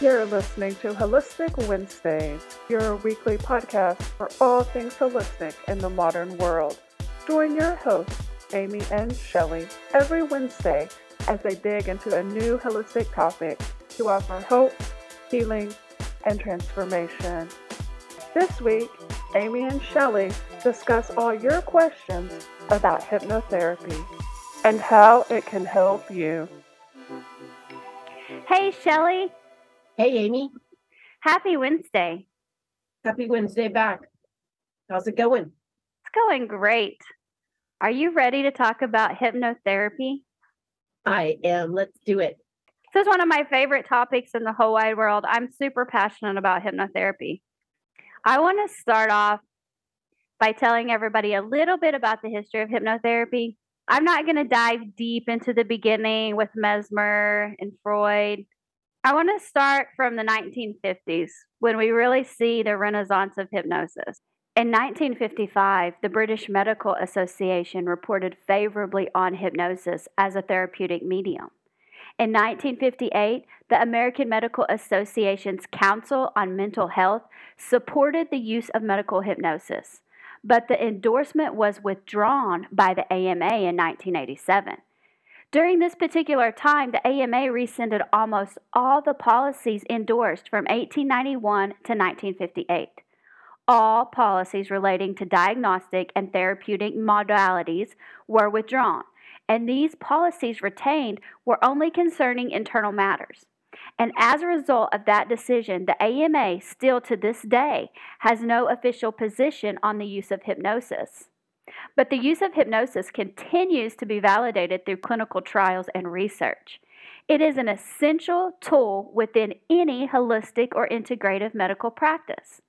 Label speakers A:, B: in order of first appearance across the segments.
A: You're listening to Wholistic Wednesdays, your weekly podcast for all things holistic in the modern world. Join your hosts, Amy and Shelly, every Wednesday as they dig into a new holistic topic to offer hope, healing, and transformation. This week, Amy and Shelly discuss all your questions about hypnotherapy and how it can help you.
B: Hey, Shelly.
C: Hey, Amy.
B: Happy Wednesday.
C: Happy Wednesday back. How's it going?
B: It's going great. Are you ready to talk about hypnotherapy?
C: I am. Let's do it.
B: This is one of my favorite topics in the whole wide world. I'm super passionate about hypnotherapy. I want to start off by telling everybody a little bit about the history of hypnotherapy. I'm not going to dive deep into the beginning with Mesmer and Freud. I want to start from the 1950s when we really see the renaissance of hypnosis. In 1955, the British Medical Association reported favorably on hypnosis as a therapeutic medium. In 1958, the American Medical Association's Council on Mental Health supported the use of medical hypnosis, but the endorsement was withdrawn by the AMA in 1987. During this particular time, the AMA rescinded almost all the policies endorsed from 1891 to 1958 all policies relating to diagnostic and therapeutic modalities were withdrawn, and these policies retained were only concerning internal matters. And as a result of that decision, the AMA still to this day has no official position on the use of hypnosis. But the use of hypnosis continues to be validated through clinical trials and research. It is an essential tool within any holistic or integrative medical practice.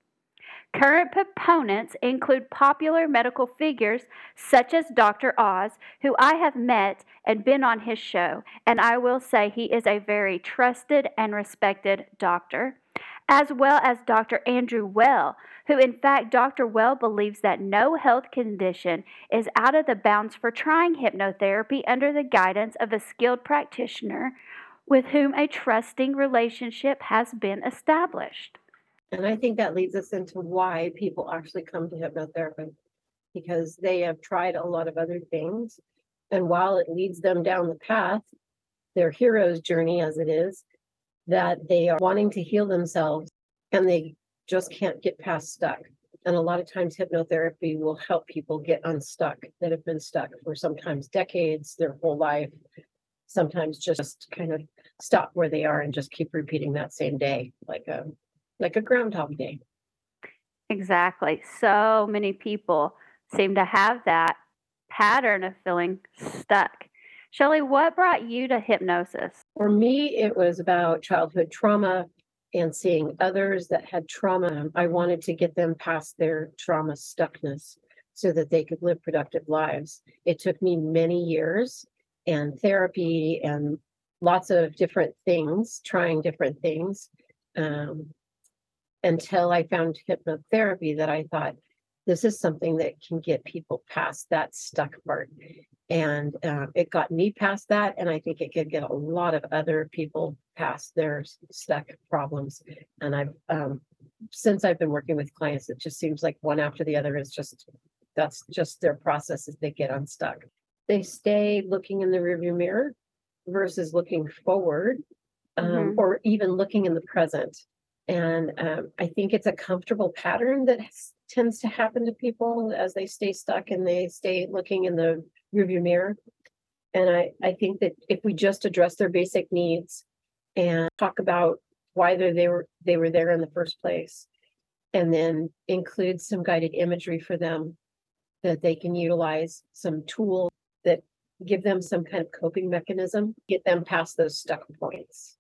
B: Current proponents include popular medical figures such as Dr. Oz, who I have met and been on his show, and I will say he is a very trusted and respected doctor, as well as Dr. Andrew Weil, who, in fact, Dr. Weil believes that no health condition is out of the bounds for trying hypnotherapy under the guidance of a skilled practitioner with whom a trusting relationship has been established.
C: And I think that leads us into why people actually come to hypnotherapy because they have tried a lot of other things. And while it leads them down the path, their hero's journey as it is, that they are wanting to heal themselves and they just can't get past stuck. And a lot of times, hypnotherapy will help people get unstuck that have been stuck for sometimes decades, their whole life, sometimes just kind of stop where they are and just keep repeating that same day, like a like a Groundhog Day.
B: Exactly. So many people seem to have that pattern of feeling stuck. Shelly, what brought you to hypnosis?
C: For me, it was about childhood trauma and seeing others that had trauma. I wanted to get them past their trauma stuckness so that they could live productive lives. It took me many years and therapy and lots of different things, trying different things. Um, until I found hypnotherapy that I thought this is something that can get people past that stuck part. And uh, it got me past that. And I think it could get a lot of other people past their stuck problems. And I've, um, since I've been working with clients, it just seems like one after the other is just, that's just their process as they get unstuck. They stay looking in the rearview mirror versus looking forward um, mm-hmm. or even looking in the present. And um, I think it's a comfortable pattern that has, tends to happen to people as they stay stuck and they stay looking in the rearview mirror. And I, I think that if we just address their basic needs and talk about why they were they were there in the first place, and then include some guided imagery for them that they can utilize, some tools that give them some kind of coping mechanism, get them past those stuck points.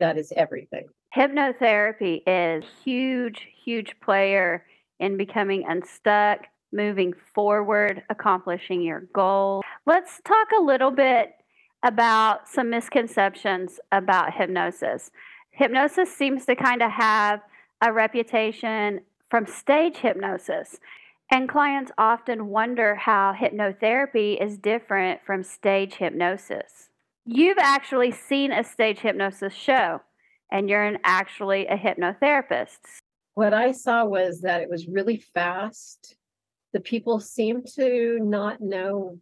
C: That is everything.
B: Hypnotherapy is huge, huge player in becoming unstuck, moving forward, accomplishing your goal. Let's talk a little bit about some misconceptions about hypnosis. Hypnosis seems to kind of have a reputation from stage hypnosis. And clients often wonder how hypnotherapy is different from stage hypnosis. You've actually seen a stage hypnosis show. and you're an, actually a hypnotherapist.
C: What I saw was that it was really fast. The people seemed to not know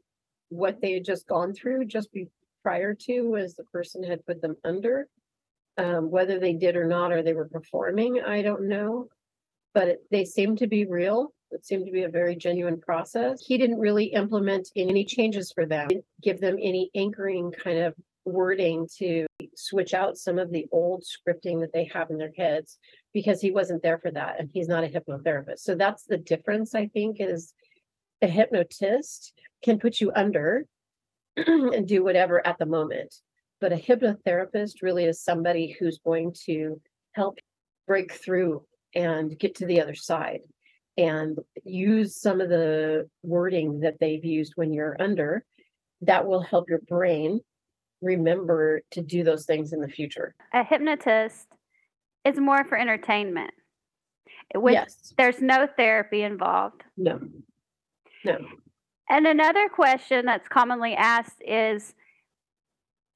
C: what they had just gone through just be, prior to as the person had put them under. Um, whether they did or not, or they were performing, I don't know. But it, they seemed to be real. It seemed to be a very genuine process. He didn't really implement any changes for them, give them any anchoring kind of wording to switch out some of the old scripting that they have in their heads because he wasn't there for that and he's not a hypnotherapist. So that's the difference, I think, is a hypnotist can put you under and do whatever at the moment. But a hypnotherapist really is somebody who's going to help break through and get to the other side and use some of the wording that they've used when you're under that will help your brain remember to do those things in the future.
B: A hypnotist is more for entertainment. With,
C: yes.
B: There's no therapy involved.
C: No. No.
B: And another question that's commonly asked is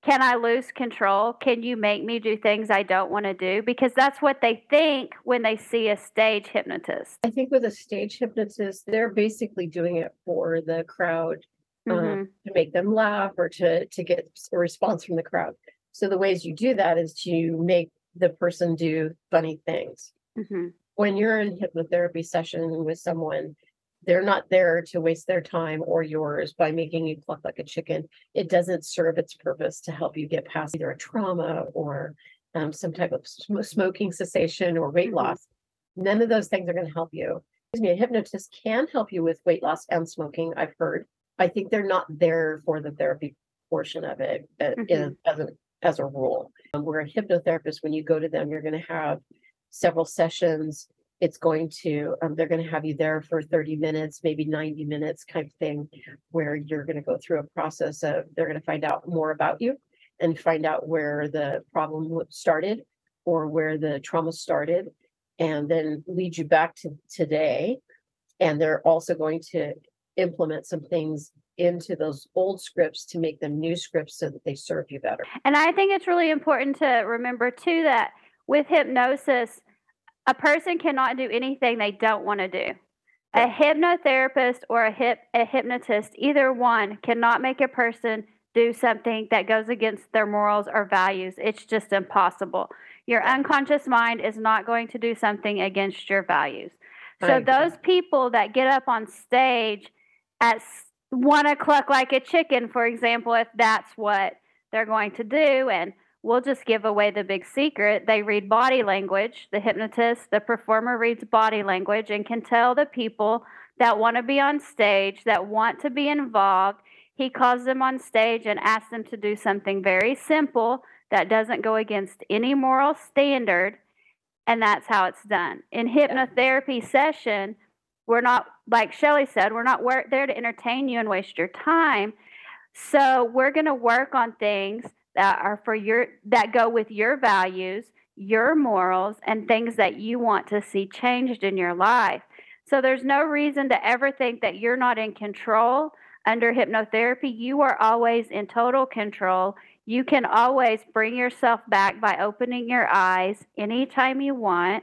B: Can I lose control? Can you make me do things I don't want to do? Because that's what they think when they see a stage hypnotist.
C: I think with a stage hypnotist, they're basically doing it for the crowd um, to make them laugh or to to get a response from the crowd. So the ways you do that is to make the person do funny things.
B: Mhm.
C: When you're in hypnotherapy session with someone, they're not there to waste their time or yours by making you cluck like a chicken. It doesn't serve its purpose to help you get past either a trauma or um, some type of sm- smoking cessation or weight
B: Mhm.
C: loss. None of those things are going to help you. Excuse me, a hypnotist can help you with weight loss and smoking. I've heard. I think they're not there for the therapy portion of it uh, in- as a as a rule. Um, where a hypnotherapist, when you go to them, you're going to have several sessions. It's going to um, they're going to have you there for 30 minutes, maybe 90 minutes, kind of thing, where you're going to go through a process of they're going to find out more about you and find out where the problem started or where the trauma started, and then lead you back to today. And they're also going to implement some things into those old scripts to make them new scripts so that they serve you better.
B: And I think it's really important to remember too that with hypnosis, a person cannot do anything they don't want to do. A hypnotherapist or a hip a hypnotist, either one, cannot make a person do something that goes against their morals or values. It's just impossible. Your unconscious mind is not going to do something against your values. So those people that get up on stage at s- to cluck like a chicken, for example, if that's what they're going to do, and we'll just give away the big secret. They read body language. The hypnotist, the performer reads body language and can tell the people that want to be on stage, that want to be involved. He calls them on stage and asks them to do something very simple that doesn't go against any moral standard and that's how it's done. In hypnotherapy session, we're not like Shelly said, we're not there to entertain you and waste your time. So we're going to work on things that are for your that go with your values, your morals and things that you want to see changed in your life. So there's no reason to ever think that you're not in control under hypnotherapy. You are always in total control. You can always bring yourself back by opening your eyes anytime you want.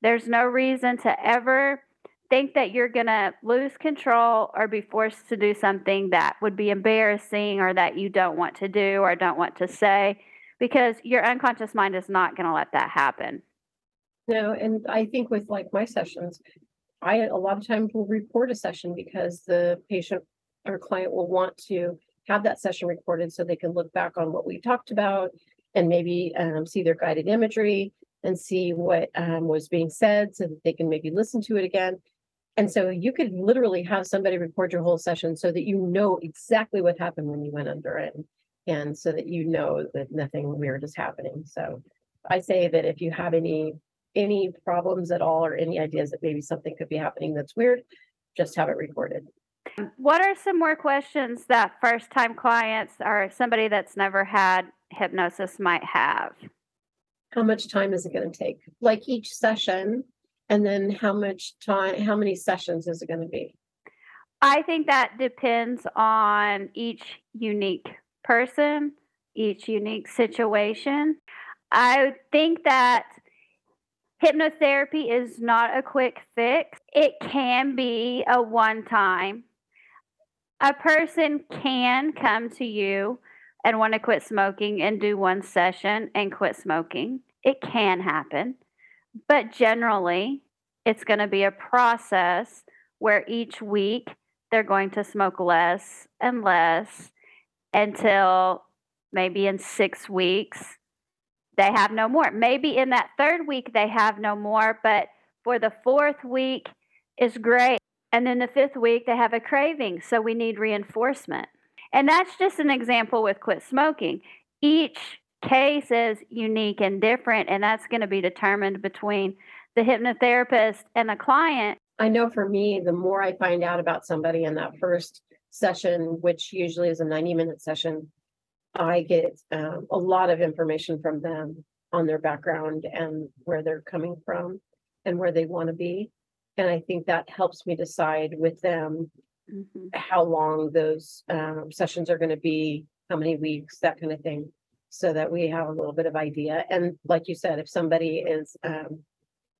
B: There's no reason to ever think that you're going to lose control or be forced to do something that would be embarrassing or that you don't want to do or don't want to say because your unconscious mind is not going to let that happen.
C: No, and I think with like my sessions, I a lot of times will record a session because the patient or client will want to have that session recorded so they can look back on what we talked about and maybe um, see their guided imagery and see what um, was being said so that they can maybe listen to it again. And so you could literally have somebody record your whole session so that you know exactly what happened when you went under it. And so that you know that nothing weird is happening. So I say that if you have any any problems at all or any ideas that maybe something could be happening that's weird, just have it recorded.
B: What are some more questions that first time clients or somebody that's never had hypnosis might have?
C: How much time is it going to take? Like each session, and then how much time, how many sessions is it going to be?
B: I think that depends on each unique person, each unique situation. I think that hypnotherapy is not a quick fix. It can be a one time. A person can come to you and want to quit smoking and do one session and quit smoking. It can happen. But generally, it's going to be a process where each week they're going to smoke less and less until maybe in six weeks they have no more. Maybe in that third week they have no more, but for the fourth week is great. And then the fifth week they have a craving, so we need reinforcement. And that's just an example with quit smoking. Each case is unique and different, and that's going to be determined between the hypnotherapist and the client.
C: I know for me, the more I find out about somebody in that first session, which usually is a 90 minute session, I get um, a lot of information from them on their background and where they're coming from and where they want to be. And I think that helps me decide with them
B: Mhm.
C: how long those um, sessions are going to be, how many weeks, that kind of thing. So that we have a little bit of idea. And like you said, if somebody is, um,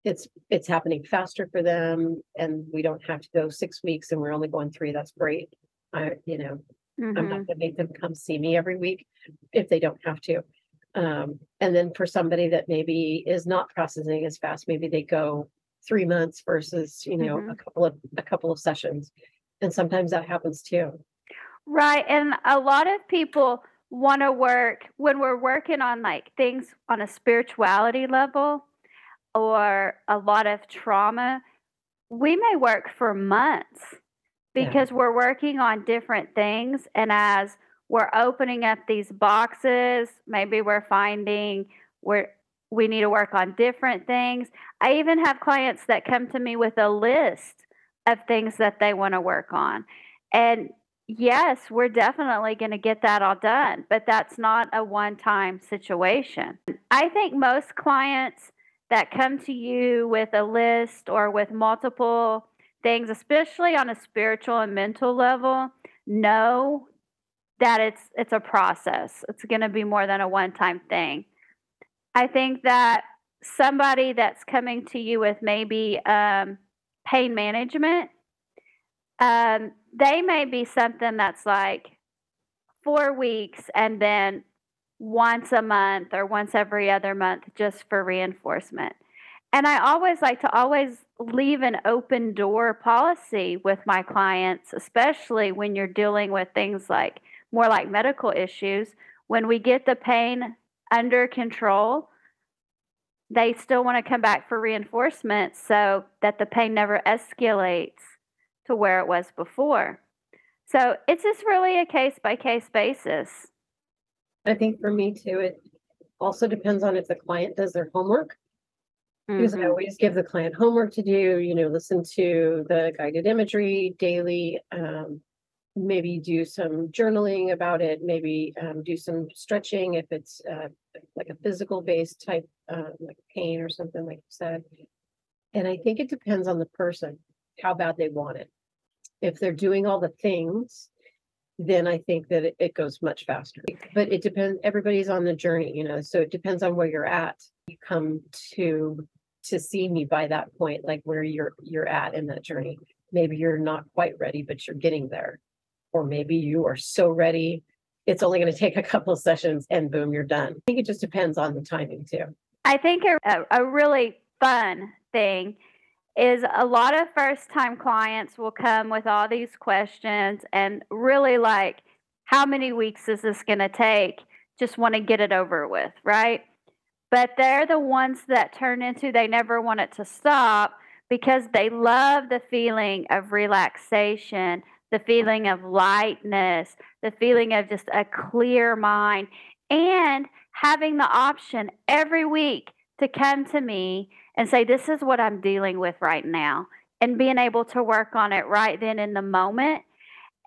C: it's, it's happening faster for them and we don't have to go six weeks and we're only going three, that's great. I, you know, I'm
B: Mhm.
C: not gonna make them come see me every week if they don't have to. Um, and then for somebody that maybe is not processing as fast, maybe they go three months versus, you know, a couple of, a couple of sessions. And sometimes that happens too.
B: Right. And a lot of people want to work when we're working on like things on a spirituality level or a lot of trauma, we may work for months
C: Yeah.
B: because we're working on different things. And as we're opening up these boxes, maybe we're finding where we need to work on different things. I even have clients that come to me with a list of things that they want to work on. And yes, we're definitely going to get that all done, but that's not a one time situation. I think most clients that come to you with a list or with multiple things, especially on a spiritual and mental level, know that it's it's a process. It's going to be more than a one time thing. I think that somebody that's coming to you with maybe um, pain management, um, they may be something that's like four weeks and then once a month or once every other month just for reinforcement. And I always like to always leave an open door policy with my clients, especially when you're dealing with things like more like medical issues. When we get the pain under control, they still want to come back for reinforcement so that the pain never escalates to where it was before. So it's just really a case by case basis.
C: I think for me too, it also depends on if the client does their homework. Because I
B: Mhm.
C: always give the client homework to do, you know, listen to the guided imagery daily. Um, maybe do some journaling about it, maybe um, do some stretching if it's uh, like a physical based type, uh, like pain or something like you said. And I think it depends on the person, how bad they want it. If they're doing all the things, then I think that it, goes much faster. But it depends, everybody's on the journey, you know, so it depends on where you're at. You come to to see me by that point, like where you're you're at in that journey. Maybe you're not quite ready, but you're getting there. Or maybe you are so ready, it's only going to take a couple of sessions and boom, you're done. I think it just depends on the timing too.
B: I think a, a really fun thing is a lot of first time clients will come with all these questions and really like, how many weeks is this going to take? Just want to get it over with, right? But they're the ones that turn into they never want it to stop because they love the feeling of relaxation, the feeling of lightness, the feeling of just a clear mind, and having the option every week to come to me and say, This is what I'm dealing with right now, and being able to work on it right then in the moment.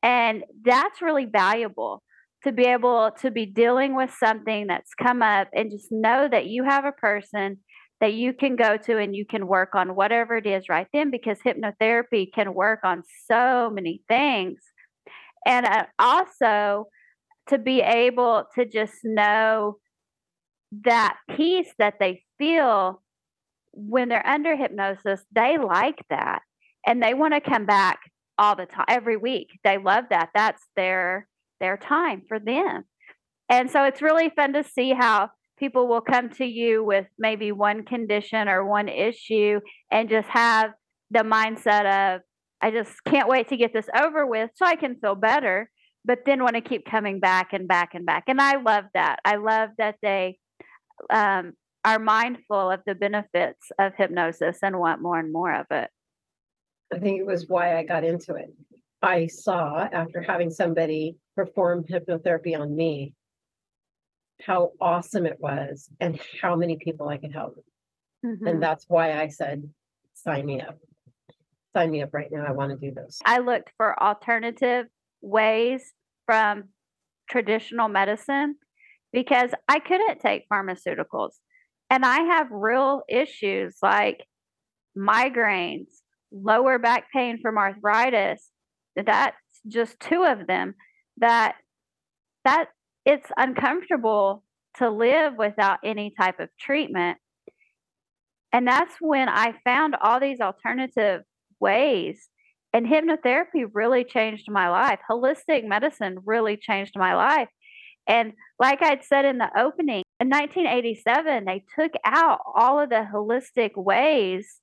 B: And that's really valuable to be able to be dealing with something that's come up and just know that you have a person that you can go to and you can work on whatever it is right then because hypnotherapy can work on so many things. And uh, also to be able to just know that peace that they feel when they're under hypnosis, they like that and they want to come back all the time every week. They love that. That's their their time for them. And so it's really fun to see how people will come to you with maybe one condition or one issue and just have the mindset of I just can't wait to get this over with so I can feel better, but then want to keep coming back and back and back. And I love that. I love that they um, are mindful of the benefits of hypnosis and want more and more of it.
C: I think it was why I got into it. I saw after having somebody perform hypnotherapy on me how awesome it was and how many people I could help.
B: Mhm.
C: And that's why I said, sign me up. Sign me up right now. I want to do this.
B: I looked for alternative ways from traditional medicine because I couldn't take pharmaceuticals. And I have real issues like migraines, lower back pain from arthritis. That's just two of them that that it's uncomfortable to live without any type of treatment. And that's when I found all these alternative ways and hypnotherapy really changed my life. Holistic medicine really changed my life. And like I'd said in the opening, in 1987, they took out all of the holistic ways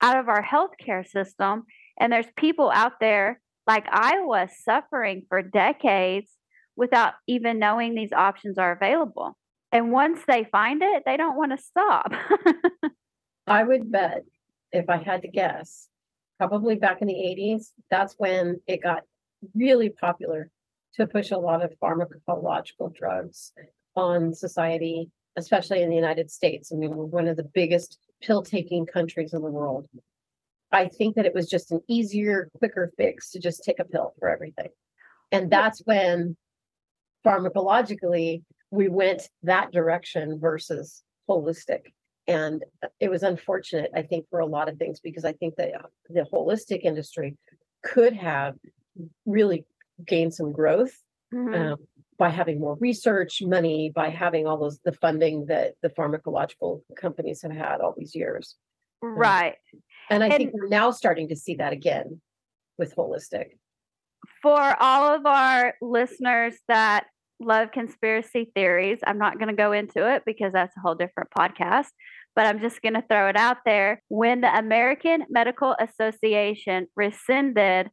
B: out of our healthcare system. And there's people out there like I was suffering for decades without even knowing these options are available. And once they find it, they don't want to stop.
C: I would bet if I had to guess, probably back in the eighties, that's when it got really popular to push a lot of pharmacological drugs on society, especially in the United States. I mean, we're one of the biggest pill taking countries in the world. I think that it was just an easier, quicker fix to just take a pill for everything. And that's when pharmacologically we went that direction versus holistic. And it was unfortunate, I think, for a lot of things because I think that uh, the holistic industry could have really gained some growth
B: Mhm.
C: um, by having more research money, by having all those the funding that the pharmacological companies have had all these years.
B: Um, right.
C: And I think we're now starting to see that again with holistic.
B: for all of our listeners that love conspiracy theories, I'm not going to go into it because that's a whole different podcast, but I'm just going to throw it out there. When the American Medical Association rescinded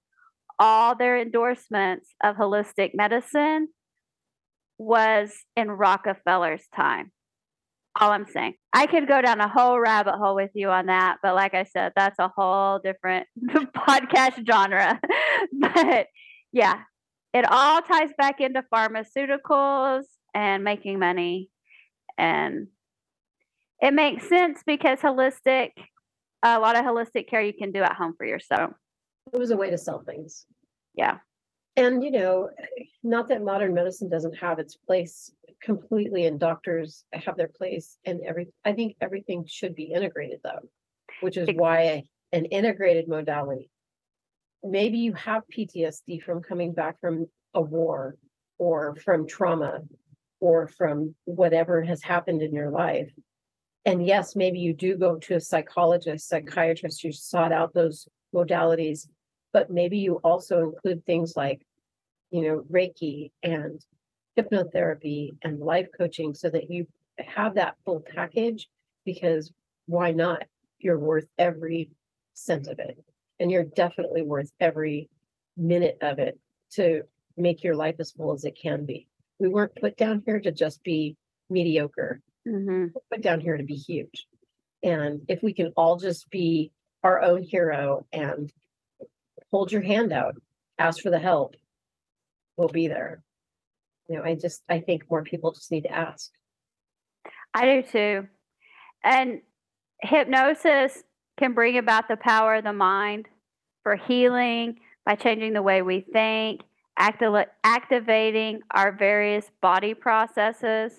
B: all their endorsements of holistic medicine was in Rockefeller's time. All I'm saying. I could go down a whole rabbit hole with you on that, but like I said, that's a whole different podcast genre. but yeah, it all ties back into pharmaceuticals and making money. And it makes sense because holistic, a lot of holistic care you can do at home for yourself.
C: It was a way to sell things.
B: Yeah.
C: And you know, not that modern medicine doesn't have its place completely and doctors have their place and every I think everything should be integrated though, which is why an integrated modality. Maybe you have PTSD from coming back from a war or from trauma or from whatever has happened in your life. And yes, maybe you do go to a psychologist, psychiatrist, you sought out those modalities but maybe you also include things like, you know, Reiki and hypnotherapy and life coaching so that you have that full package because why not? You're worth every cent of it. And you're definitely worth every minute of it to make your life as full as it can be. We weren't put down here to just be mediocre
B: hmm
C: put down here to be huge. And if we can all just be our own hero and hold your hand out, ask for the help, we'll be there. You know, I just, I think more people just need to ask.
B: I do too. And hypnosis can bring about the power of the mind for healing by changing the way we think, acti- activating our various body processes.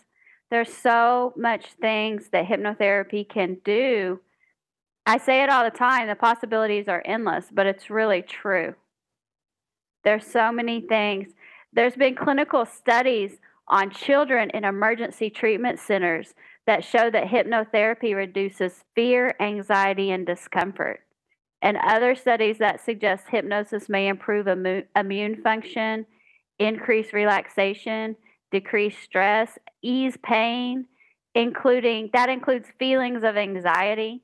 B: There's so much things that hypnotherapy can do. I say it all the time, the possibilities are endless, but it's really true. There's so many things. There's been clinical studies on children in emergency treatment centers that show that hypnotherapy reduces fear, anxiety, and discomfort. And other studies that suggest hypnosis may improve immu- immune function, increase relaxation, decrease stress, ease pain, including that includes feelings of anxiety.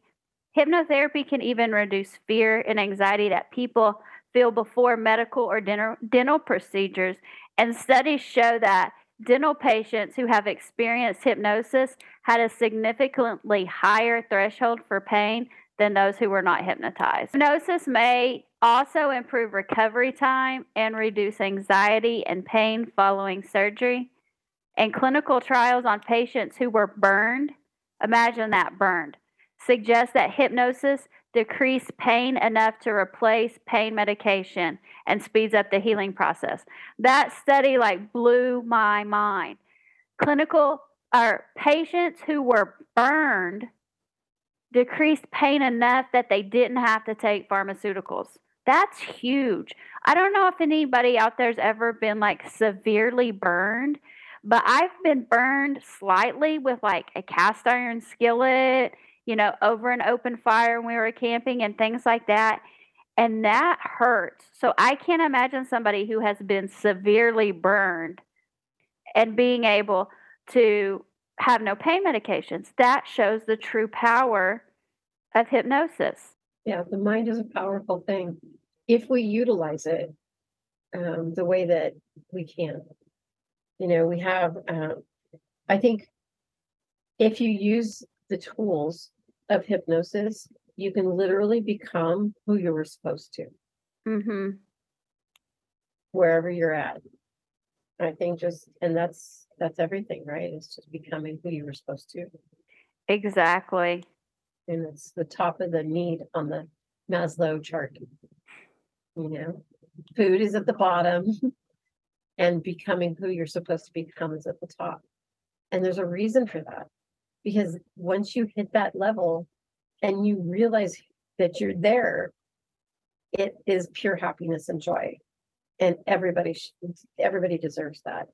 B: Hypnotherapy can even reduce fear and anxiety that people feel before medical or dental, dental procedures. And studies show that dental patients who have experienced hypnosis had a significantly higher threshold for pain than those who were not hypnotized. Hypnosis may also improve recovery time and reduce anxiety and pain following surgery. And clinical trials on patients who were burned, imagine that burned, suggest that hypnosis decreased pain enough to replace pain medication and speeds up the healing process. That study like blew my mind. Clinical or patients who were burned decreased pain enough that they didn't have to take pharmaceuticals. That's huge. I don't know if anybody out there's ever been like severely burned, but I've been burned slightly with like a cast iron skillet, you know, over an open fire when we were camping and things like that. And that hurts. So I can't imagine somebody who has been severely burned and being able to have no pain medications. That shows the true power of hypnosis.
C: Yeah, the mind is a powerful thing if we utilize it um, the way that we can. You know, we have, um, I think if you use the tools of hypnosis, you can literally become who you were supposed to,
B: Mm-hmm.
C: wherever you're at. I think just, and that's, that's everything, right? It's just becoming who you were supposed to.
B: Exactly.
C: And it's the top of the need on the Maslow chart. You know, food is at the bottom and becoming who you're supposed to become is at the top. And there's a reason for that. Because once you hit that level and you realize that you're there, it is pure happiness and joy. And everybody, everybody deserves that.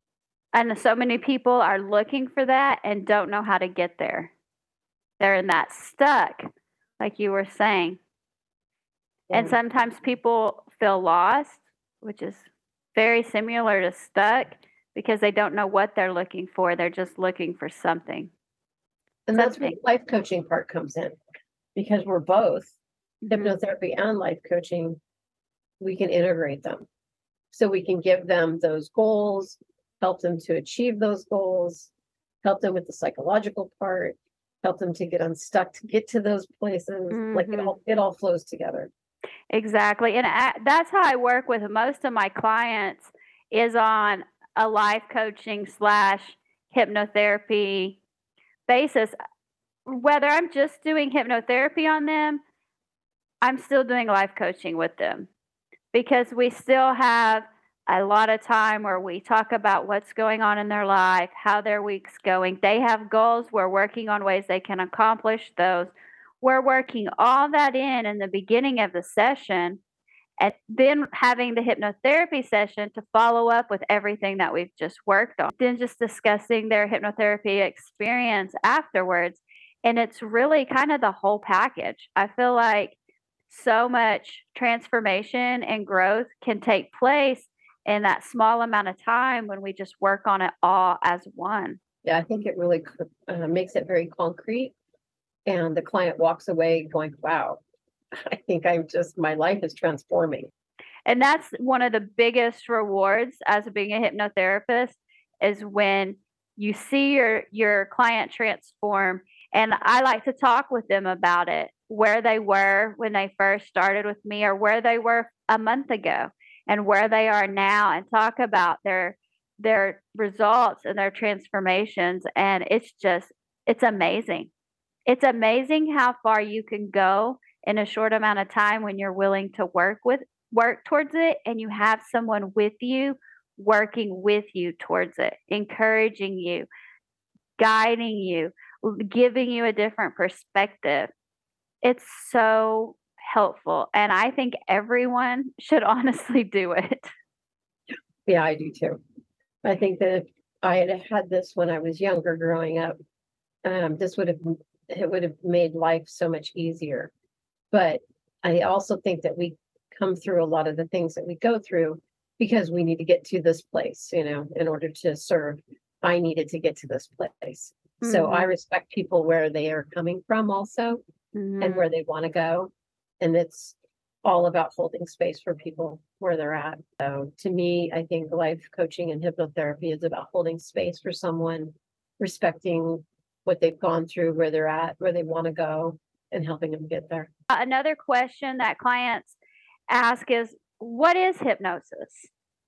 B: And so many people are looking for that and don't know how to get there. They're in that stuck, like you were saying. And
C: And
B: sometimes people feel lost, which is very similar to stuck because they don't know what they're looking for. They're just looking for something.
C: And that's where the life coaching part comes in. Because we're both
B: Mhm.
C: hypnotherapy and life coaching, we can integrate them. So we can give them those goals, help them to achieve those goals, help them with the psychological part, help them to get unstuck, to get to those places. Like it
B: Mhm.
C: all, it all flows together.
B: Exactly. And I, that's how I work with most of my clients is on a life coaching slash hypnotherapy basis. Whether I'm just doing hypnotherapy on them, I'm still doing life coaching with them because we still have a lot of time where we talk about what's going on in their life, how their week's going. They have goals. We're working on ways they can accomplish those. We're working all that in in the beginning of the session and then having the hypnotherapy session to follow up with everything that we've just worked on. Then just discussing their hypnotherapy experience afterwards. And it's really kind of the whole package. I feel like so much transformation and growth can take place in that small amount of time when we just work on it all as one.
C: Yeah, I think it really uh, makes it very concrete. And the client walks away going, wow, I think I'm just, my life is transforming.
B: And that's one of the biggest rewards as being a hypnotherapist is when you see your your client transform and I like to talk with them about it, where they were when they first started with me or where they were a month ago and where they are now and talk about their their results and their transformations and it's just it's amazing. It's amazing how far you can go in a short amount of time when you're willing to work with work towards it and you have someone with you working with you towards it, encouraging you, guiding you, giving you a different perspective. It's so helpful. And I think everyone should honestly do it.
C: Yeah, I do too. I think that if I had had this when I was younger growing up. Um, this would have, it would have made life so much easier. But I also think that we come through a lot of the things that we go through because we need to get to this place, you know, in order to serve. I needed to get to this place. So I respect people where they are coming from also and
B: Mhm.
C: where they want to go. And it's all about holding space for people where they're at. So to me, I think life coaching and hypnotherapy is about holding space for someone, respecting what they've gone through, where they're at, where they want to go, and helping them get there.
B: Uh, Another question that clients ask is, what is hypnosis?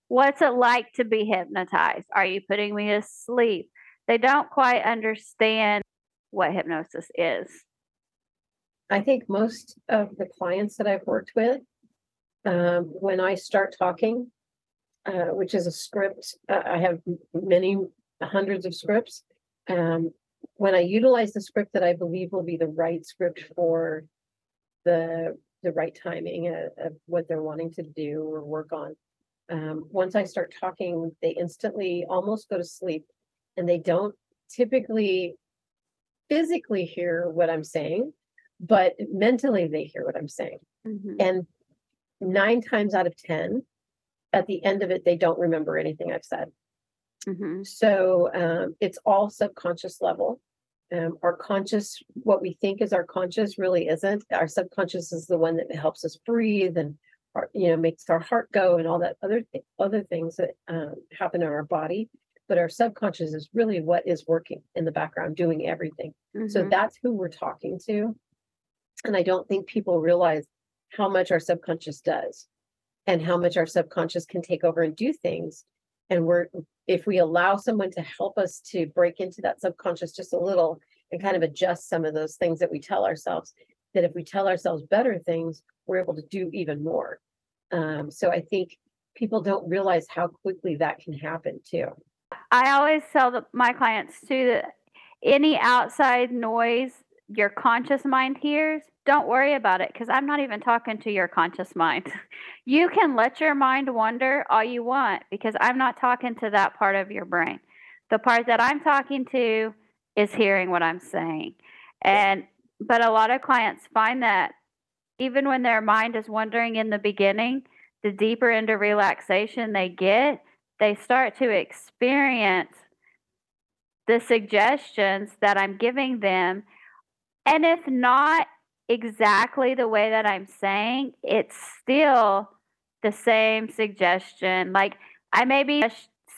B: What's it like to be hypnotized? Are you putting me to sleep? They don't quite understand what hypnosis is.
C: I think most of the clients that I've worked with, um, when I start talking, uh, which is a script, uh, I have many hundreds of scripts. Um, when I utilize the script that I believe will be the right script for the, the right timing of, of what they're wanting to do or work on. Um, once I start talking, they instantly almost go to sleep and they don't typically physically hear what I'm saying but mentally they hear what I'm saying.
B: Mhm.
C: And nine times out of 10, at the end of it, they don't remember anything I've said.
B: Mhm.
C: So um, it's all subconscious level. Um, our conscious, what we think is our conscious really isn't. Our subconscious is the one that helps us breathe and, our, you know, makes our heart go and all that other th- other things that um, happen in our body. But our subconscious is really what is working in the background, doing everything. So
B: Mhm.
C: that's who we're talking to. And I don't think people realize how much our subconscious does and how much our subconscious can take over and do things. And we're, if we allow someone to help us to break into that subconscious just a little and kind of adjust some of those things that we tell ourselves, that if we tell ourselves better things, we're able to do even more. Um, so I think people don't realize how quickly that can happen too.
B: I always tell the, my clients too that any outside noise your conscious mind hears, don't worry about it because I'm not even talking to your conscious mind. You can let your mind wander all you want because I'm not talking to that part of your brain. The part that I'm talking to is hearing what I'm saying. And but a lot of clients find that even when their mind is wandering in the beginning, the deeper into relaxation they get, they start to experience the suggestions that I'm giving them. And if not exactly the way that I'm saying, it's still the same suggestion. Like I may be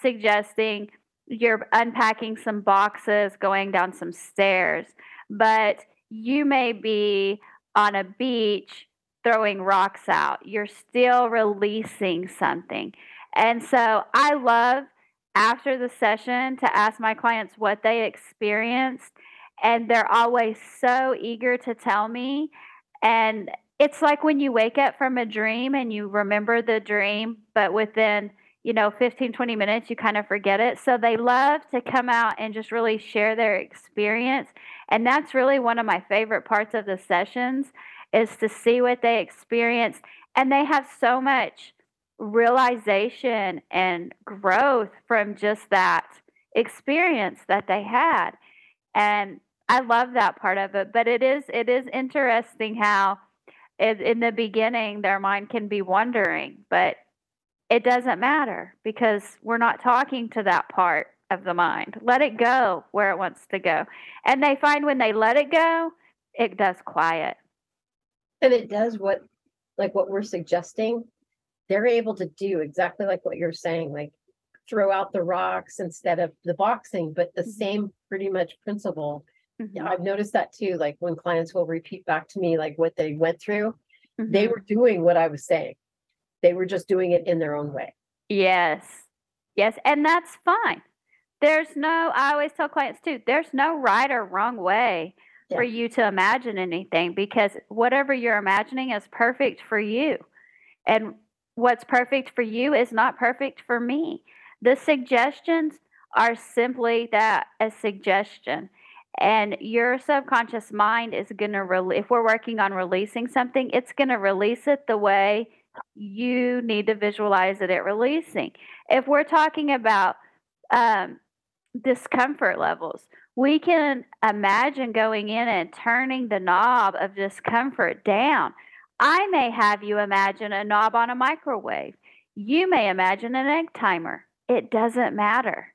B: suggesting you're unpacking some boxes, going down some stairs, but you may be on a beach throwing rocks out. You're still releasing something. And so I love after the session to ask my clients what they experienced. And they're always so eager to tell me. And it's like when you wake up from a dream and you remember the dream, but within, you know, 15, 20 minutes, you kind of forget it. So they love to come out and just really share their experience. And that's really one of my favorite parts of the sessions is to see what they experience. And they have so much realization and growth from just that experience that they had. And I love that part of it. But it is it is interesting how it, in the beginning their mind can be wondering, but it doesn't matter because we're not talking to that part of the mind. Let it go where it wants to go. And they find when they let it go, it does quiet.
C: And it does what, like what we're suggesting, they're able to do exactly like what you're saying, like throw out the rocks instead of the boxing, but the
B: Mhm.
C: same pretty much principle. Yeah, I've noticed that too, like when clients will repeat back to me like what they went through, they
B: Mhm.
C: were doing what I was saying. They were just doing it in their own way.
B: Yes. Yes. And that's fine. There's no, I always tell clients too, there's no right or wrong way for you to imagine anything because whatever you're imagining is perfect for you. And what's perfect for you is not perfect for me. The suggestions are simply that a suggestion. And your subconscious mind is going to, re- if we're working on releasing something, it's going to release it the way you need to visualize it at releasing. If we're talking about um, discomfort levels. We can imagine going in and turning the knob of discomfort down. I may have you imagine a knob on a microwave. You may imagine an egg timer. It doesn't matter.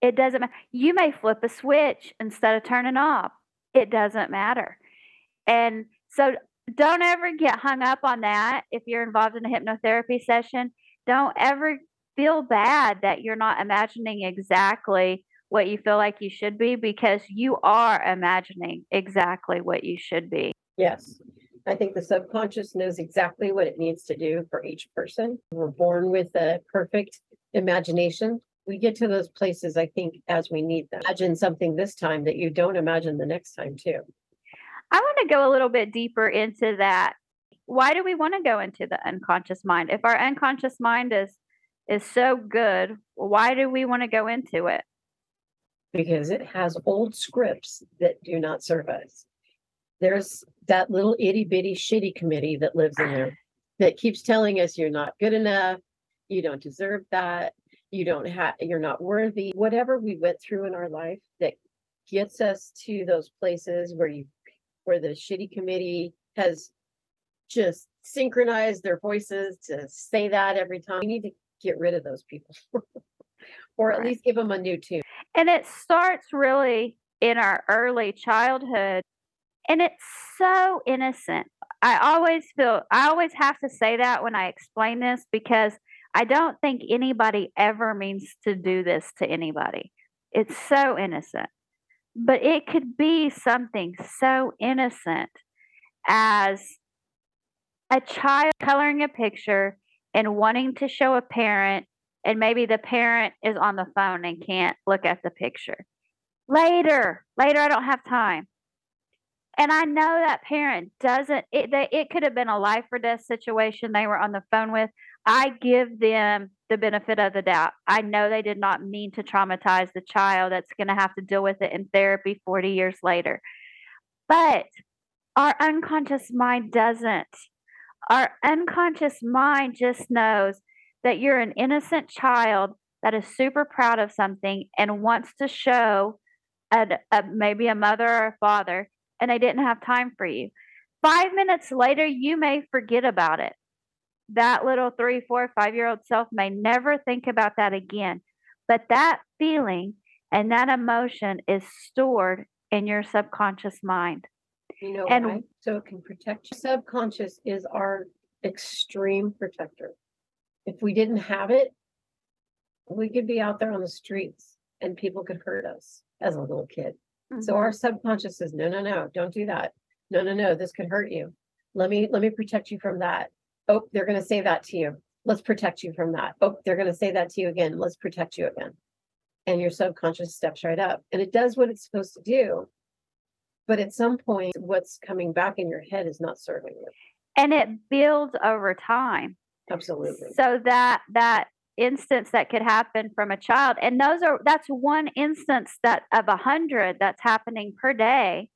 B: It doesn't matter. You may flip a switch instead of turning off. It doesn't matter. And so don't ever get hung up on that if you're involved in a hypnotherapy session. Don't ever feel bad that you're not imagining exactly what you feel like you should be because you are imagining exactly what you should be.
C: Yes. I think the subconscious knows exactly what it needs to do for each person. We're born with a perfect imagination. We get to those places, I think, as we need them. Imagine something this time that you don't imagine the next time, too.
B: I want to go a little bit deeper into that. Why do we want to go into the unconscious mind? If our unconscious mind is is so good, why do we want to go into it?
C: Because it has old scripts that do not serve us. There's that little itty bitty shitty committee that lives in there that keeps telling us you're not good enough, you don't deserve that, you don't have, you're not worthy. Whatever we went through in our life that gets us to those places where you, where the shitty committee has just synchronized their voices to say that every time. We need to get rid of those people or at
B: Right.
C: least give them a new tune.
B: And it starts really in our early childhood. And it's so innocent. I always feel, I always have to say that when I explain this because I don't think anybody ever means to do this to anybody. It's so innocent. But it could be something so innocent as a child coloring a picture and wanting to show a parent, and maybe the parent is on the phone and can't look at the picture. Later, later, I don't have time. And I know that parent doesn't, it, they, it could have been a life or death situation they were on the phone with. I give them the benefit of the doubt. I know they did not mean to traumatize the child that's going to have to deal with it in therapy 40 years later. But our unconscious mind doesn't. Our unconscious mind just knows that you're an innocent child that is super proud of something and wants to show a, a, maybe a mother or a father, and they didn't have time for you. Five minutes later, you may forget about it. That little three, four, five year old self may never think about that again. But that feeling and that emotion is stored in your subconscious mind.
C: You know
B: And-
C: why? So it can protect you. Subconscious is our extreme protector. If we didn't have it, we could be out there on the streets and people could hurt us as a little kid. So mm-hmm. our subconscious says, no, no, no, don't do that. No, no, no, this could hurt you. Let me, let me protect you from that. Oh, they're gonna say that to you. Let's protect you from that. Oh, they're gonna say that to you again. Let's protect you again. And your subconscious steps right up and it does what it's supposed to do. But at some point, what's coming back in your head is not serving you.
B: and it builds over time.
C: Absolutely.
B: So that that instance that could happen from a child, and those are that's one instance that of a hundred that's happening per day.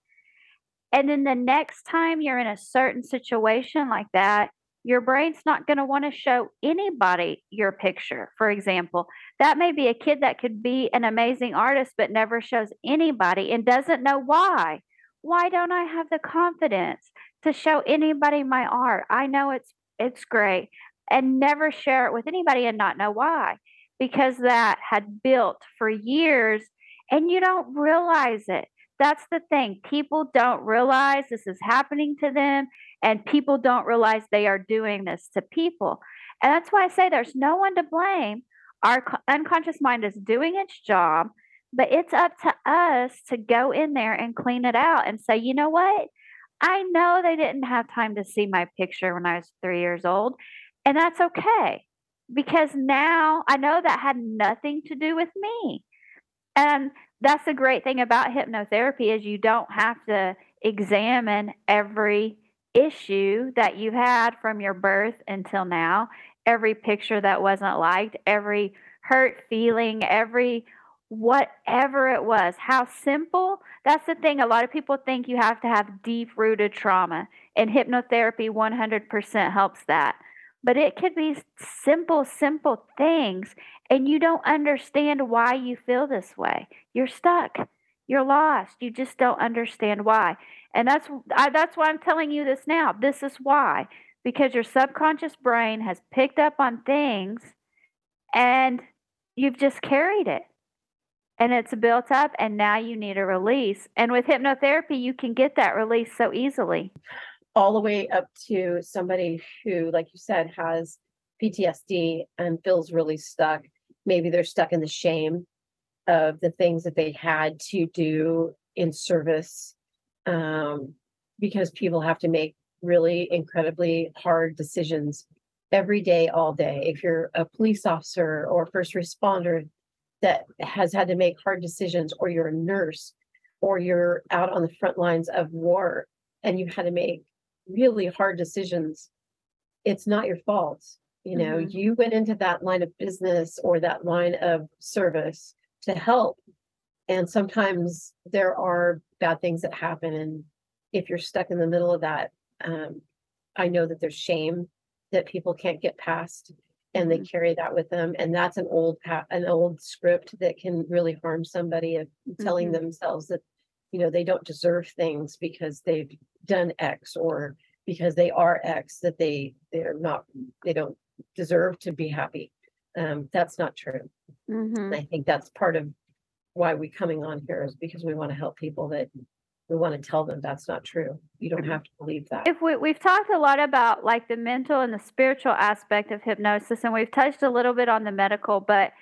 B: And then the next time you're in a certain situation like that, your brain's not going to want to show anybody your picture. For example, that may be a kid that could be an amazing artist, but never shows anybody and doesn't know why. Why don't I have the confidence to show anybody my art? I know it's it's great and never share it with anybody and not know why because that had built for years and you don't realize it. That's the thing. People don't realize this is happening to them, and people don't realize they are doing this to people. And that's why I say there's no one to blame. Our co- unconscious mind is doing its job, but it's up to us to go in there and clean it out and say, you know what? I know they didn't have time to see my picture when I was three years old, and that's okay because now I know that had nothing to do with me. And that's the great thing about hypnotherapy is you don't have to examine every issue that you had from your birth until now, every picture that wasn't liked, every hurt feeling, every whatever it was. How simple. That's the thing. A lot of people think you have to have deep rooted trauma, and hypnotherapy 100% helps that. but it could be simple, simple things, and you don't understand why you feel this way. You're stuck. You're lost. You just don't understand why. And that's I, that's why I'm telling you this now. This is why because your subconscious brain has picked up on things and you've just carried it. And it's built up and now you need a release. And with hypnotherapy you can get that release so easily.
C: All the way up to somebody who like you said has PTSD and feels really stuck. Maybe they're stuck in the shame of the things that they had to do in service um, because people have to make really incredibly hard decisions every day, all day. If you're a police officer or first responder that has had to make hard decisions, or you're a nurse, or you're out on the front lines of war and you've had to make really hard decisions, it's not your fault. You know,
B: Mhm.
C: you went into that line of business or that line of service to help. And sometimes there are bad things that happen. And if you're stuck in the middle of that, um, I know that there's shame that people can't get past and they carry that with them. And that's an old an old script that can really harm somebody of telling
B: Mhm.
C: themselves that, you know, they don't deserve things because they've done X or because they are X, that they they're not, they don't deserve to be happy. Um, that's not true.
B: Mhm.
C: I think that's part of why we coming on here is because we want to help people that we want to tell them that's not true. You don't have to believe that.
B: If we, we've talked a lot about like the mental and the spiritual aspect of hypnosis, and we've touched a little bit on the medical, but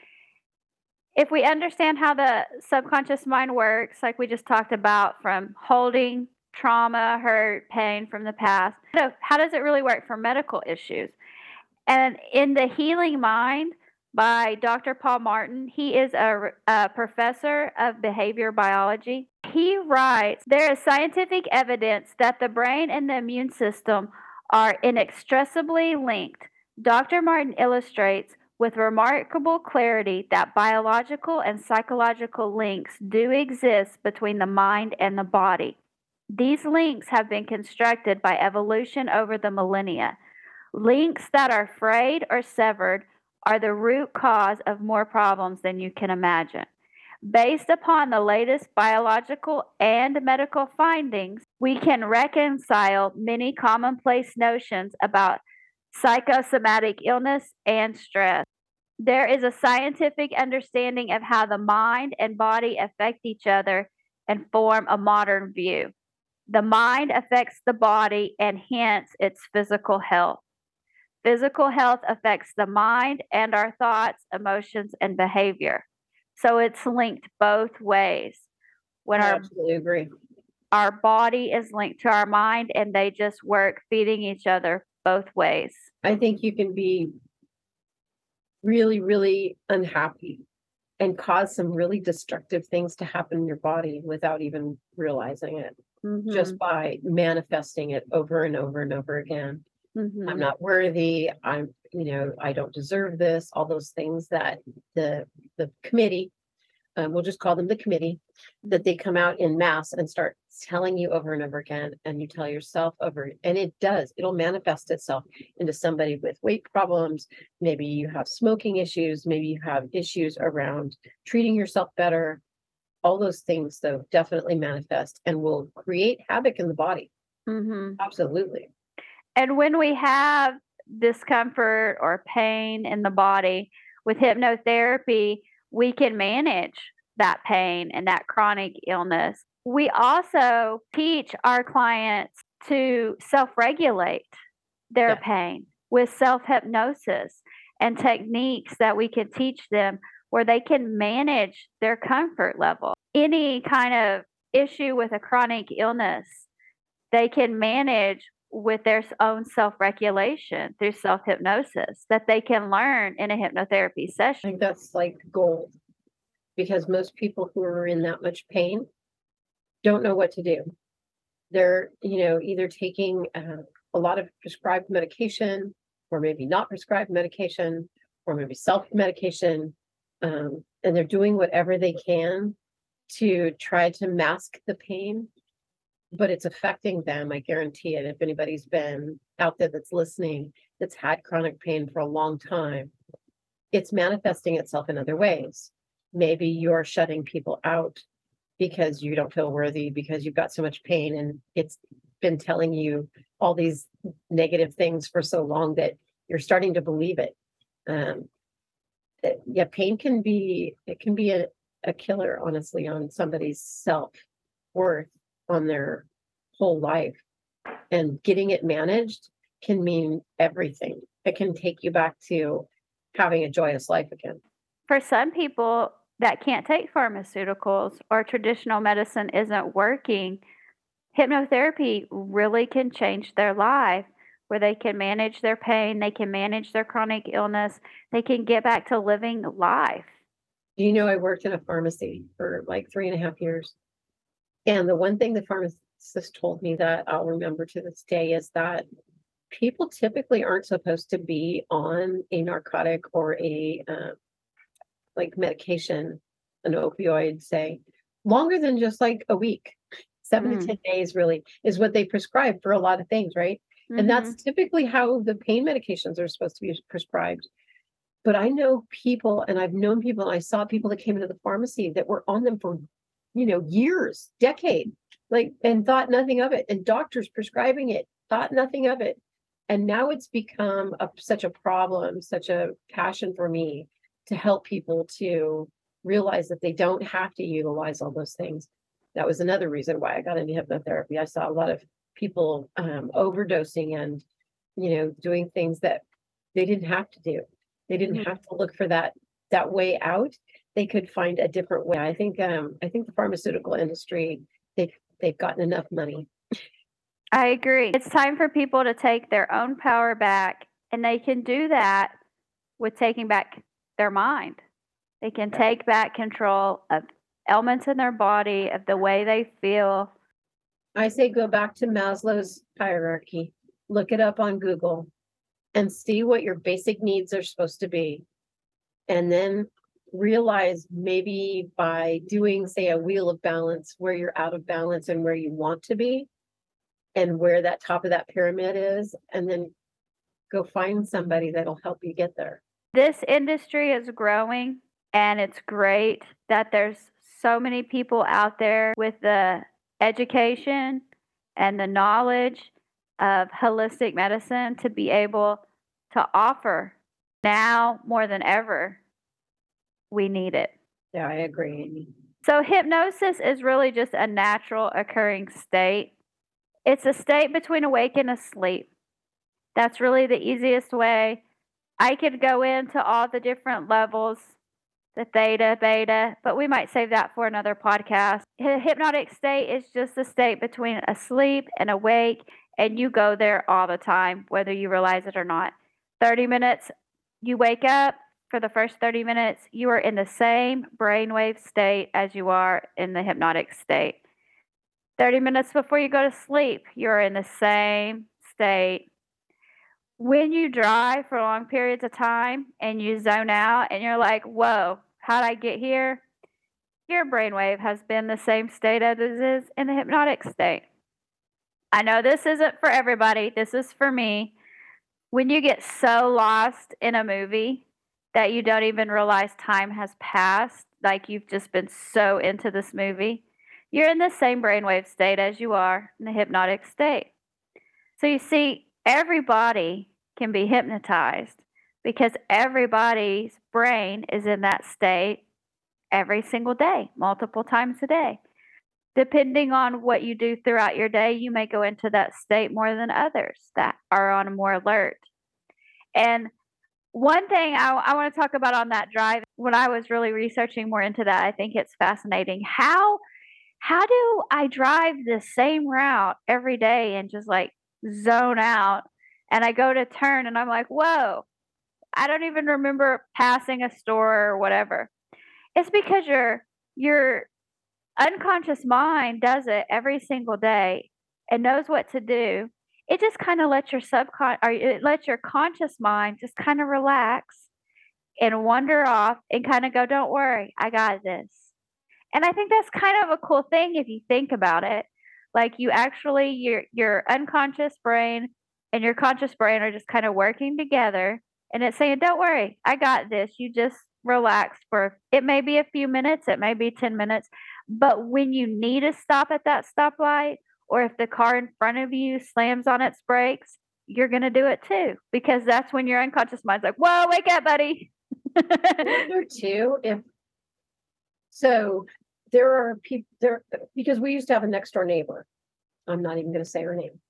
B: if we understand how the subconscious mind works, like we just talked about, from holding trauma, hurt, pain from the past, how does it really work for medical issues? And in The Healing Mind by Dr. Paul Martin, he is a, a professor of behavior biology. He writes There is scientific evidence that the brain and the immune system are inextricably linked. Dr. Martin illustrates with remarkable clarity that biological and psychological links do exist between the mind and the body. These links have been constructed by evolution over the millennia. Links that are frayed or severed are the root cause of more problems than you can imagine. Based upon the latest biological and medical findings, we can reconcile many commonplace notions about psychosomatic illness and stress. There is a scientific understanding of how the mind and body affect each other and form a modern view. The mind affects the body and hence its physical health. Physical health affects the mind and our thoughts, emotions, and behavior. So it's linked both ways. When
C: I
B: our
C: absolutely agree.
B: our body is linked to our mind and they just work feeding each other both ways.
C: I think you can be really, really unhappy and cause some really destructive things to happen in your body without even realizing it,
B: Mm-hmm.
C: just by manifesting it over and over and over again.
B: Mhm.
C: I'm not worthy. I'm, you know, I don't deserve this, all those things that the, the committee, um, we'll just call them the committee, that they come out in mass and start telling you over and over again, and you tell yourself over, and it does, it'll manifest itself into somebody with weight problems. Maybe you have smoking issues, maybe you have issues around treating yourself better. All those things though definitely manifest and will create havoc in the body.
B: Mhm.
C: Absolutely.
B: And when we have discomfort or pain in the body with hypnotherapy, we can manage that pain and that chronic illness. We also teach our clients to self regulate their
C: Yeah.
B: pain with self hypnosis and techniques that we can teach them where they can manage their comfort level. Any kind of issue with a chronic illness, they can manage with their own self regulation through self hypnosis that they can learn in a hypnotherapy
C: I
B: session.
C: think that's like gold. Because most people who are in that much pain don't know what to do. They're, you know, either taking uh, a lot of prescribed medication or maybe not prescribed medication or maybe self-medication. Um, and they're doing whatever they can to try to mask the pain. But it's affecting them. I guarantee it. If anybody's been out there that's listening, that's had chronic pain for a long time, it's manifesting itself in other ways. Maybe you're shutting people out because you don't feel worthy, because you've got so much pain and it's been telling you all these negative things for so long that you're starting to believe it. Um, it- yeah, pain can be, it can be a, a killer, honestly, on somebody's self worth on their whole life. And getting it managed can mean everything. It can take you back to having a joyous life again.
B: For some people that can't take pharmaceuticals or traditional medicine isn't working, hypnotherapy really can change their life where they can manage their pain, they can manage their chronic illness, they can get back to living life.
C: Do you know I worked in a pharmacy for like three and a half years? And the one thing the pharmacist told me that I'll remember to this day is that people typically aren't supposed to be on a narcotic or a uh, like medication, an opioid, say, longer than just like a week. Seven
B: Mm.
C: to 10 days really is what they prescribe for a lot of things, right? And
B: Mhm.
C: that's typically how the pain medications are supposed to be prescribed. But I know people, and I've known people, and I saw people that came into the pharmacy that were on them for, you know, years, decade, like, and thought nothing of it. And doctors prescribing it thought nothing of it. And now it's become a, such a problem, such a passion for me to help people to realize that they don't have to utilize all those things. That was another reason why I got into hypnotherapy. I saw a lot of people um, overdosing and, you know, doing things that they didn't have to do. They didn't
B: Mhm.
C: have to look for that that way out. They could find a different way. I think um, I think the pharmaceutical industry they've they've gotten enough money.
B: I agree. It's time for people to take their own power back, and they can do that with taking back their mind. They can take back control of elements in their body, of the way they feel.
C: I say go back to Maslow's hierarchy, look it up on Google and see what your basic needs are supposed to be. And then realize maybe by doing, say, a wheel of balance, where you're out of balance and where you want to be, and where that top of that pyramid is, and then go find somebody that'll help you get there.
B: This industry is growing, and it's great that there's so many people out there with the education and the knowledge of holistic medicine to be able to offer now more than ever. We need it.
C: Yeah, I agree. Amy.
B: So, hypnosis is really just a natural occurring state. It's a state between awake and asleep. That's really the easiest way. I could go into all the different levels, the theta, beta, but we might save that for another podcast. A hypnotic state is just a state between asleep and awake, and you go there all the time, whether you realize it or not. 30 minutes, you wake up, for the first 30 minutes, you are in the same brainwave state as you are in the hypnotic state. 30 minutes before you go to sleep, you're in the same state. When you drive for long periods of time and you zone out and you're like, whoa, how'd I get here? Your brainwave has been the same state as it is in the hypnotic state. I know this isn't for everybody, this is for me. When you get so lost in a movie that you don't even realize time has passed, like you've just been so into this movie, you're in the same brainwave state as you are in the hypnotic state. So you see, everybody can be hypnotized because everybody's brain is in that state every single day, multiple times a day. Depending on what you do throughout your day, you may go into that state more than others that are on more alert. And one thing I, I want to talk about on that drive, when I was really researching more into that, I think it's fascinating. How how do I drive the same route every day and just like zone out? And I go to turn and I'm like, whoa, I don't even remember passing a store or whatever. It's because your your unconscious mind does it every single day and knows what to do it just kind of lets your subcon or it lets your conscious mind just kind of relax and wander off and kind of go, don't worry, I got this. And I think that's kind of a cool thing if you think about it. Like you actually your your unconscious brain and your conscious brain are just kind of working together and it's saying, Don't worry, I got this. You just relax for it may be a few minutes, it may be 10 minutes, but when you need to stop at that stoplight or if the car in front of you slams on its brakes, you're going to do it too because that's when your unconscious mind's like, "Whoa, wake up, buddy."
C: Wonder too if so there are people there because we used to have a next door neighbor. I'm not even going to say her name,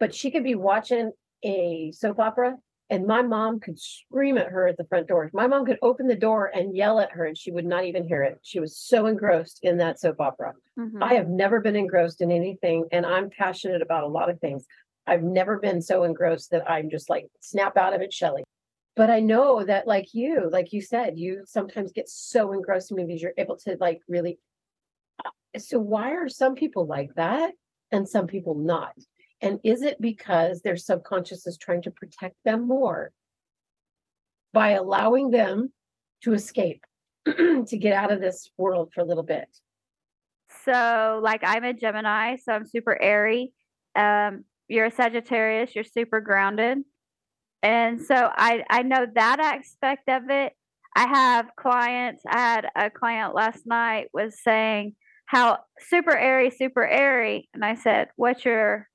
C: but she could be watching a soap opera and my mom could scream at her at the front door. My mom could open the door and yell at her and she would not even hear it. She was so engrossed in that soap opera.
B: Mhm.
C: I have never been engrossed in anything and I'm passionate about a lot of things. I've never been so engrossed that I'm just like snap out of it, Shelly. But I know that like you, like you said, you sometimes get so engrossed in movies, you're able to like really. uh, So why are some people like that and some people not? And is it because their subconscious is trying to protect them more? By allowing them to escape, to get out of this world for a little bit.
B: So, like, I'm a Gemini, so I'm super airy. Um, you're a Sagittarius, you're super grounded. And so I I know that aspect of it. I have clients. I had a client last night was saying how super airy, super airy, and I said, "What's your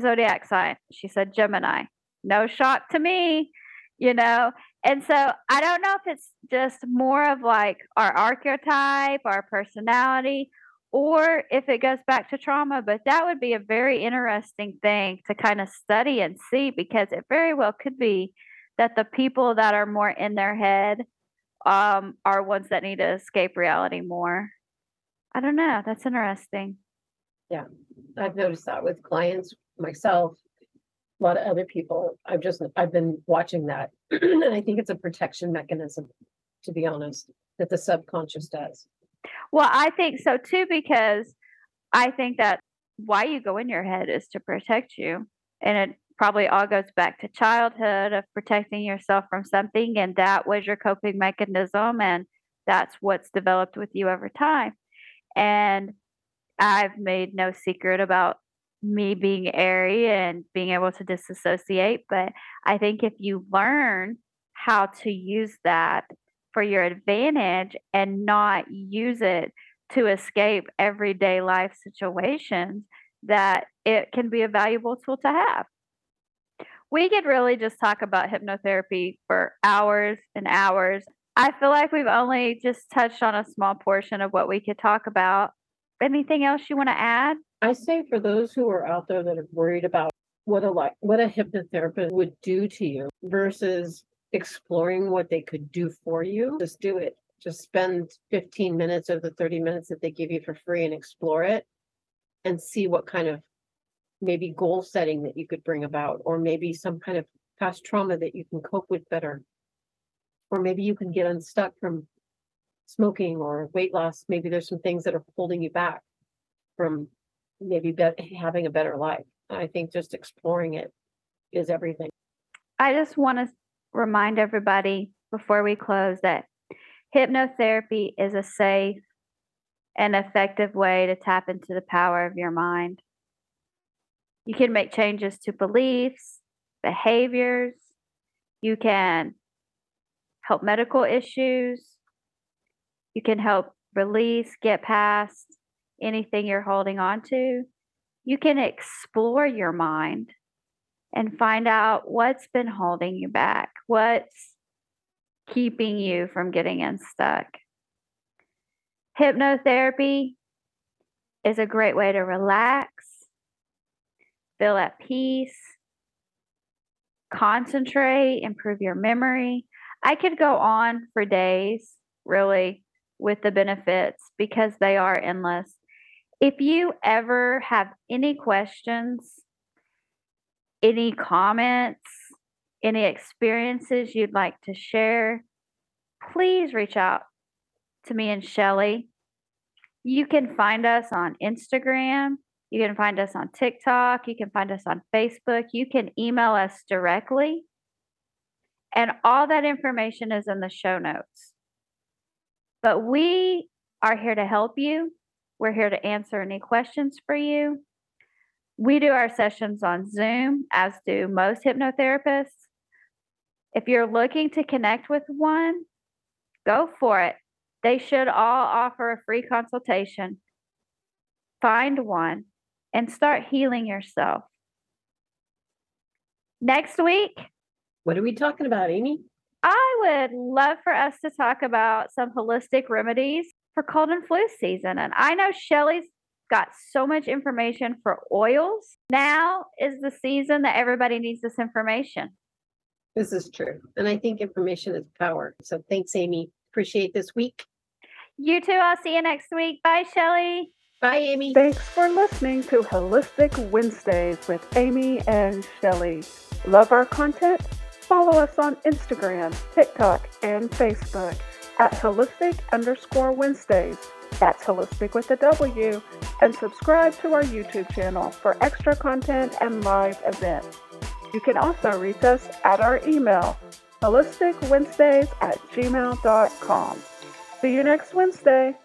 B: zodiac sign?" She said Gemini. No shock to me, you know. And so I don't know if it's just more of like our archetype, our personality, or if it goes back to trauma, but that would be a very interesting thing to kind of study and see because it very well could be that the people that are more in their head um, are ones that need to escape reality more. I don't know. That's interesting.
C: Yeah, I've noticed that with clients, myself, a lot of other people. I've just, I've been watching that. And I think it's a protection mechanism, to be honest, that the subconscious does.
B: Well, I think so too because I think that why you go in your head is to protect you. And it probably all goes back to childhood of protecting yourself from something. And that was your coping mechanism. And that's what's developed with you over time. And I've made no secret about me being airy and being able to disassociate. But I think if you learn how to use that for your advantage and not use it to escape everyday life situations, that it can be a valuable tool to have. We could really just talk about hypnotherapy for hours and hours. I feel like we've only just touched on a small portion of what we could talk about. Anything else you want to add?
C: I say for those who are out there that are worried about what a what a hypnotherapist would do to you versus exploring what they could do for you, just do it. Just spend 15 minutes of the 30 minutes that they give you for free and explore it and see what kind of maybe goal setting that you could bring about, or maybe some kind of past trauma that you can cope with better. Or maybe you can get unstuck from smoking or weight loss. Maybe there's some things that are holding you back from maybe be- having a better life. I think just exploring it is everything.
B: I just want to remind everybody before we close that hypnotherapy is a safe and effective way to tap into the power of your mind. You can make changes to beliefs, behaviors, you can help medical issues, you can help release, get past anything you're holding on to. You can explore your mind and find out what's been holding you back, what's keeping you from getting unstuck. Hypnotherapy is a great way to relax, feel at peace, concentrate, improve your memory. I could go on for days, really, with the benefits because they are endless. If you ever have any questions, any comments, any experiences you'd like to share, please reach out to me and Shelly. You can find us on Instagram. You can find us on TikTok. You can find us on Facebook. You can email us directly. And all that information is in the show notes. But we are here to help you. We're here to answer any questions for you. We do our sessions on Zoom, as do most hypnotherapists. If you're looking to connect with one, go for it. They should all offer a free consultation. Find one and start healing yourself. Next week,
C: What are we talking about, Amy?
B: I would love for us to talk about some holistic remedies for cold and flu season. And I know Shelly's got so much information for oils. Now is the season that everybody needs this information.
C: This is true. And I think information is power. So thanks, Amy. Appreciate this week.
B: You too. I'll see you next week. Bye, Shelly.
C: Bye, Amy.
A: Thanks for listening to Wholistic Wednesdays with Amy and Shelly. Love our content? Follow us on Instagram, TikTok, and Facebook at holistic underscore Wednesdays. That's holistic with a W. And subscribe to our YouTube channel for extra content and live events. You can also reach us at our email, wholisticwednesdays at gmail.com. See you next Wednesday.